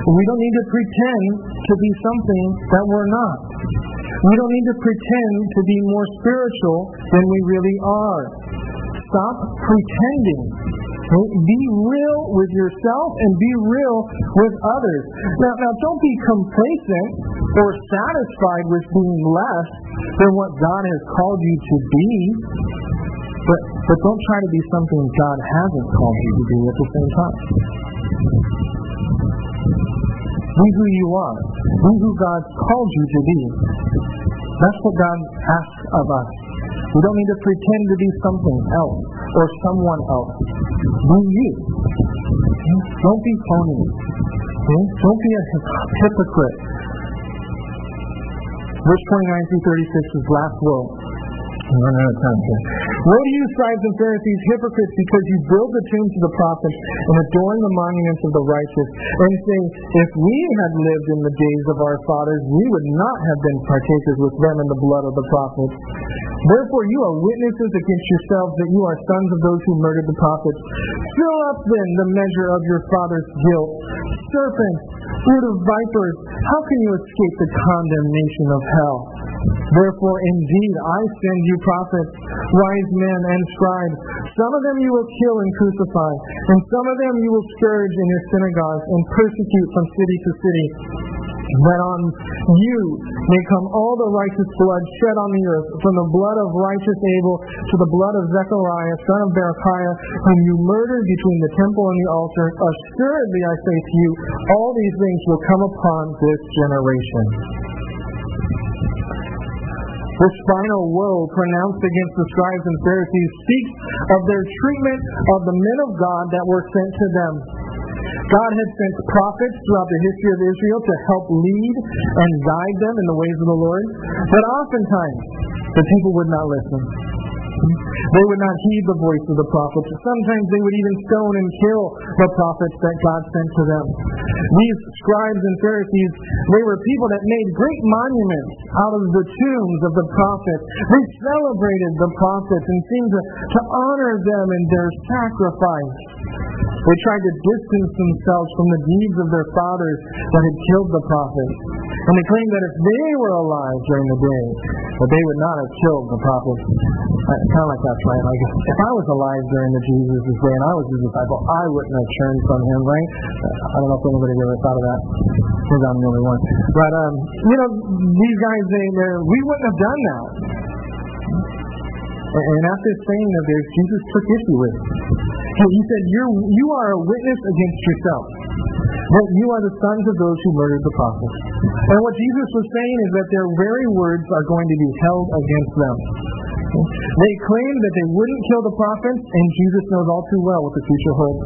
We don't need to pretend to be something that we're not. We don't need to pretend to be more spiritual than we really are. Stop pretending. Be real with yourself and be real with others. Now, now don't be complacent or satisfied with being less than what God has called you to be. But, but don't try to be something God hasn't called you to be at the same time. Be who you are. Be who God called you to be. That's what God asks of us. We don't need to pretend to be something else or someone else. Be you. Don't be phony. Hmm? Don't be a hypocrite. Verse 29 through 36 is last woe. I'm out of time here. Woe to you, scribes and Pharisees, hypocrites, because you build the tombs of the prophets and adorn the monuments of the righteous, and say, If we had lived in the days of our fathers, we would not have been partakers with them in the blood of the prophets. Therefore you are witnesses against yourselves that you are sons of those who murdered the prophets. Fill up then the measure of your father's guilt. Serpents, brood of vipers, how can you escape the condemnation of hell? Therefore, indeed, I send you prophets, wise men, and scribes. Some of them you will kill and crucify, and some of them you will scourge in your synagogues and persecute from city to city that on you may come all the righteous blood shed on the earth, from the blood of righteous Abel to the blood of Zechariah, son of Berechiah, whom you murdered between the temple and the altar. Assuredly, I say to you, all these things will come upon this generation. This final woe pronounced against the scribes and Pharisees speaks of their treatment of the men of God that were sent to them. God had sent prophets throughout the history of Israel to help lead and guide them in the ways of the Lord, but oftentimes the people would not listen. They would not heed the voice of the prophets. Sometimes they would even stone and kill the prophets that God sent to them. These scribes and Pharisees, they were people that made great monuments out of the tombs of the prophets. They celebrated the prophets and seemed to, to honor them in their sacrifice. They tried to distance themselves from the deeds of their fathers that had killed the prophets. And they claimed that if they were alive during the day, that they would not have killed the prophets. Kind of like that, right? Like if I was alive during the Jesus' day and I was his disciple, I wouldn't have turned from him, right? I don't know if anybody ever thought of that. Maybe I'm the only one. But um, you know, these guys, they, we wouldn't have done that. And after saying that, Jesus took issue with. It. He said, You're, you are a witness against yourself. That you are the sons of those who murdered the prophets. And what Jesus was saying is that their very words are going to be held against them. They claim that they wouldn't kill the prophets, and Jesus knows all too well what the future holds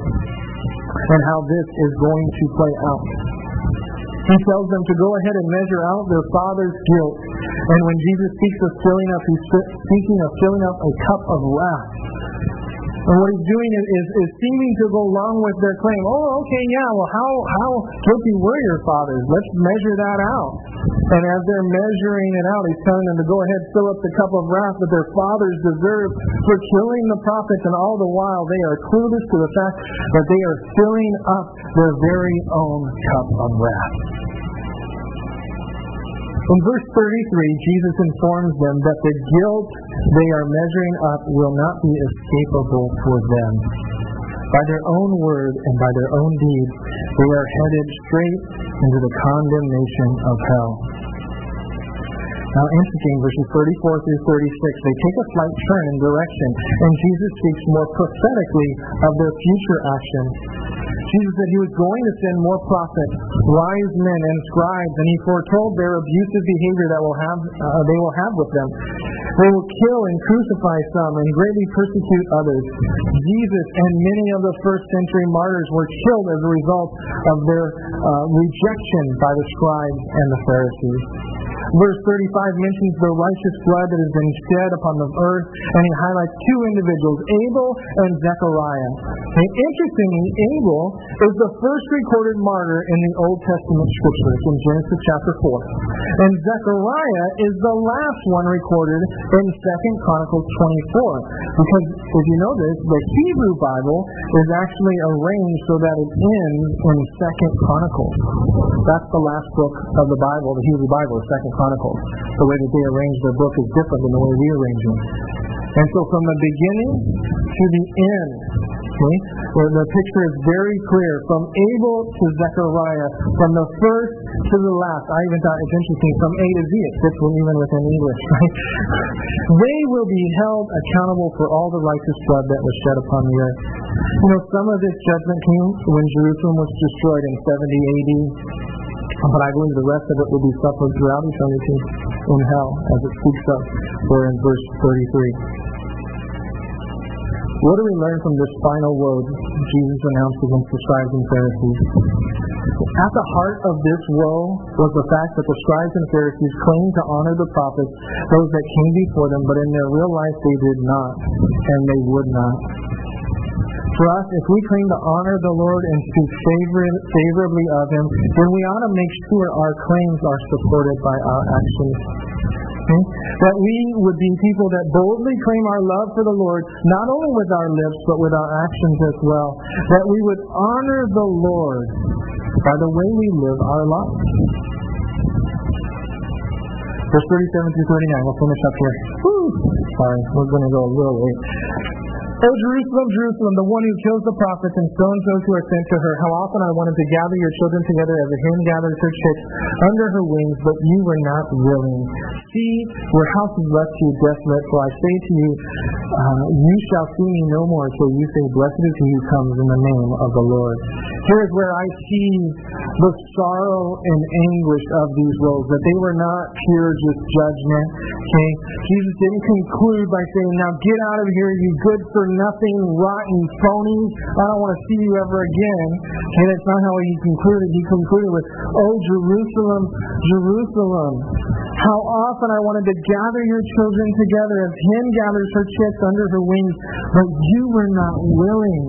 and how this is going to play out. He tells them to go ahead and measure out their father's guilt. And when Jesus speaks of filling up, he's speaking of filling up a cup of wrath and what he's doing is, is, is seeming to go along with their claim. Oh, okay, yeah, well, how, how guilty were your fathers? Let's measure that out. And as they're measuring it out, he's telling them to go ahead fill up the cup of wrath that their fathers deserve for killing the prophets, and all the while they are clueless to the fact that they are filling up their very own cup of wrath. In verse 33, Jesus informs them that the guilt they are measuring up will not be escapable for them. By their own word and by their own deed, they are headed straight into the condemnation of hell. Now, interesting, verses 34 through 36, they take a slight turn in direction, and Jesus speaks more prophetically of their future action. Jesus said he was going to send more prophets, wise men, and scribes, and he foretold their abusive behavior that will have uh, they will have with them. They will kill and crucify some and greatly persecute others. Jesus and many of the first century martyrs were killed as a result of their uh, rejection by the scribes and the Pharisees. Verse 35 mentions the righteous blood that has been shed upon the earth, and he highlights two individuals, Abel and Zechariah. And interestingly, Abel is the first recorded martyr in the Old Testament scriptures in Genesis chapter 4. And Zechariah is the last one recorded in 2 Chronicles 24. Because if you this, the Hebrew Bible is actually arranged so that it ends in 2 Chronicles. That's the last book of the Bible, the Hebrew Bible, 2 Chronicles. Chronicles. The way that they arrange their book is different than the way we arrange them. And so from the beginning to the end, okay, the picture is very clear. From Abel to Zechariah, from the first to the last. I even thought it's interesting, from A to Z, it fits even within English, right? they will be held accountable for all the righteous blood that was shed upon the earth. You know, some of this judgment came when Jerusalem was destroyed in 70 AD. But I believe the rest of it will be suffered throughout eternity in hell, as it speaks of there in verse 33. What do we learn from this final woe Jesus announced against the scribes and Pharisees? At the heart of this woe was the fact that the scribes and Pharisees claimed to honor the prophets, those that came before them, but in their real life they did not, and they would not. For us, if we claim to honor the Lord and speak favorably of Him, then we ought to make sure our claims are supported by our actions. That we would be people that boldly claim our love for the Lord, not only with our lips, but with our actions as well. That we would honor the Lord by the way we live our lives. Verse 37 through 39, we'll finish up here. Woo! Sorry, we're going to go a little late. O Jerusalem, Jerusalem, the one who kills the prophets and stones those who are sent to her, how often I wanted to gather your children together as a hen gathers her chicks under her wings, but you were not willing. See, your house is left to you desolate, for I say to you, uh, you shall see me no more till you say, Blessed is he who comes in the name of the Lord. Here is where I see the sorrow and anguish of these woes, that they were not pure just judgment. Okay? Jesus didn't conclude by saying, Now get out of here, you good for nothing, rotten phonies. I don't want to see you ever again. And that's not how he concluded. He concluded with, Oh, Jerusalem, Jerusalem, how often I wanted to gather your children together as hen gathers her chicks under her wings, but you were not willing.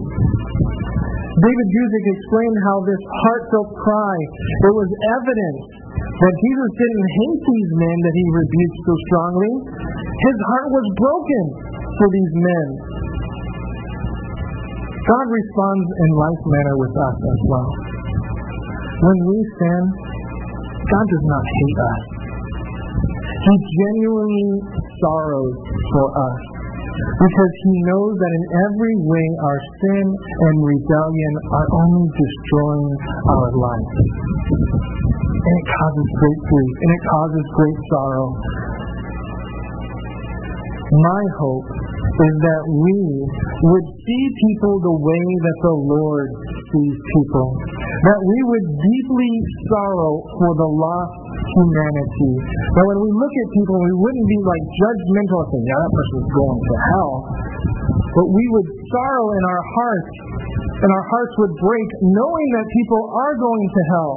David Guzik explained how this heartfelt cry, it was evidence that Jesus didn't hate these men that he rebuked so strongly. His heart was broken for these men. God responds in like manner with us as well. When we sin, God does not hate us. He genuinely sorrows for us because he knows that in every way our sin and rebellion are only destroying our life. And it causes great grief and it causes great sorrow. My hope is that we would see people the way that the Lord sees people. That we would deeply sorrow for the lost humanity. That when we look at people, we wouldn't be like judgmental and saying, yeah, that person's going to hell. But we would sorrow in our hearts, and our hearts would break knowing that people are going to hell.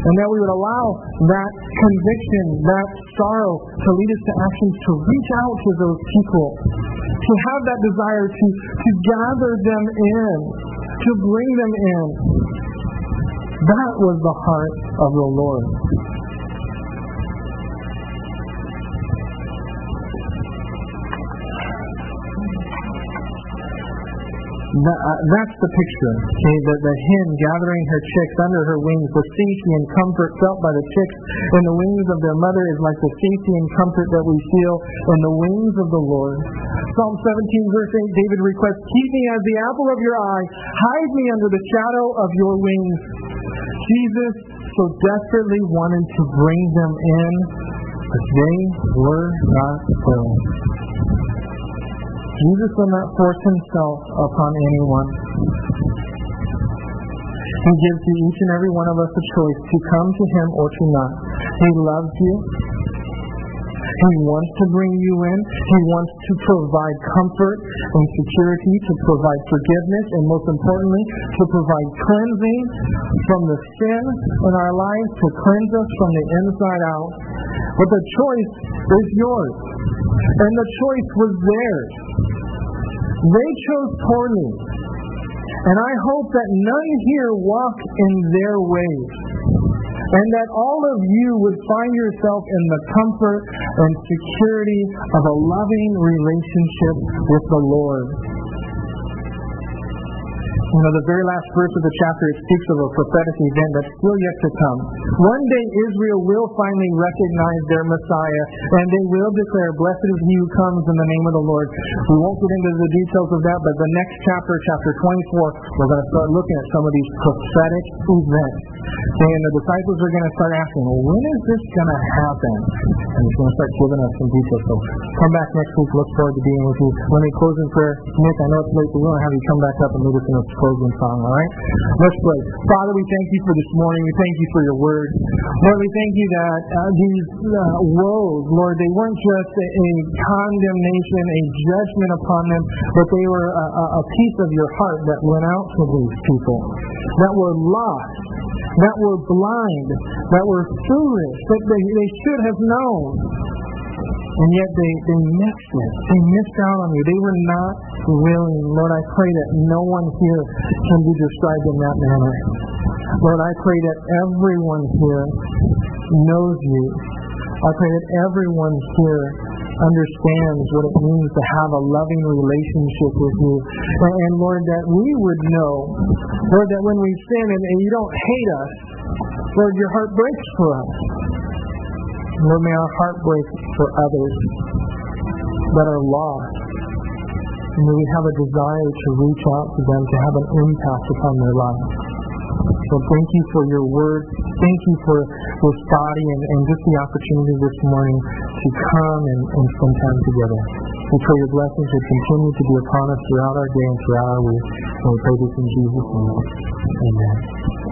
And that we would allow that conviction, that sorrow to lead us to actions to reach out to those people, to have that desire to, to gather them in, to bring them in. That was the heart of the Lord. Uh, that's the picture. Okay, the, the hen gathering her chicks under her wings. The safety and comfort felt by the chicks in the wings of their mother is like the safety and comfort that we feel in the wings of the Lord. Psalm 17, verse 8, David requests, Keep me as the apple of your eye, hide me under the shadow of your wings. Jesus so desperately wanted to bring them in, but they were not willing. Jesus will not force himself upon anyone. He gives to each and every one of us a choice to come to him or to not. He loves you. He wants to bring you in. He wants to provide comfort and security, to provide forgiveness, and most importantly, to provide cleansing from the sin in our lives, to cleanse us from the inside out. But the choice is yours. And the choice was theirs. They chose poorly. And I hope that none here walk in their ways. And that all of you would find yourself in the comfort and security of a loving relationship with the Lord. You know, the very last verse of the chapter, it speaks of a prophetic event that's still yet to come. One day Israel will finally recognize their Messiah, and they will declare, Blessed is he who comes in the name of the Lord. We won't get into the details of that, but the next chapter, chapter 24, we're going to start looking at some of these prophetic events. And the disciples are going to start asking, well, when is this going to happen? And he's going to start giving us some details. So come back next week. Look forward to being with you. Let me close in prayer. Nick, I know it's late, but we're going to have you come back up and lead us in a closing song, all right? Let's pray. Father, we thank you for this morning. We thank you for your word. Lord, we thank you that uh, these uh, woes, Lord, they weren't just a, a, condemnation, a judgment upon them, but they were a, a piece of your heart that went out to these people that were lost that were blind, that were foolish, that they, they should have known. And yet they, they missed it. They missed out on you. They were not willing. Lord, I pray that no one here can be described in that manner. Lord, I pray that everyone here knows you. I pray that everyone here understands what it means to have a loving relationship with you. And, Lord, that we would know, Lord, that when we sin and, and you don't hate us, Lord, your heart breaks for us. Lord, may our heart break for others that are lost. And may we have a desire to reach out to them to have an impact upon their lives. So thank you for your word. Thank you for this body and, and just the opportunity this morning to come and, and spend time together. We pray your blessings would continue to be upon us throughout our day and throughout our week. And we pray this in Jesus' name. Amen.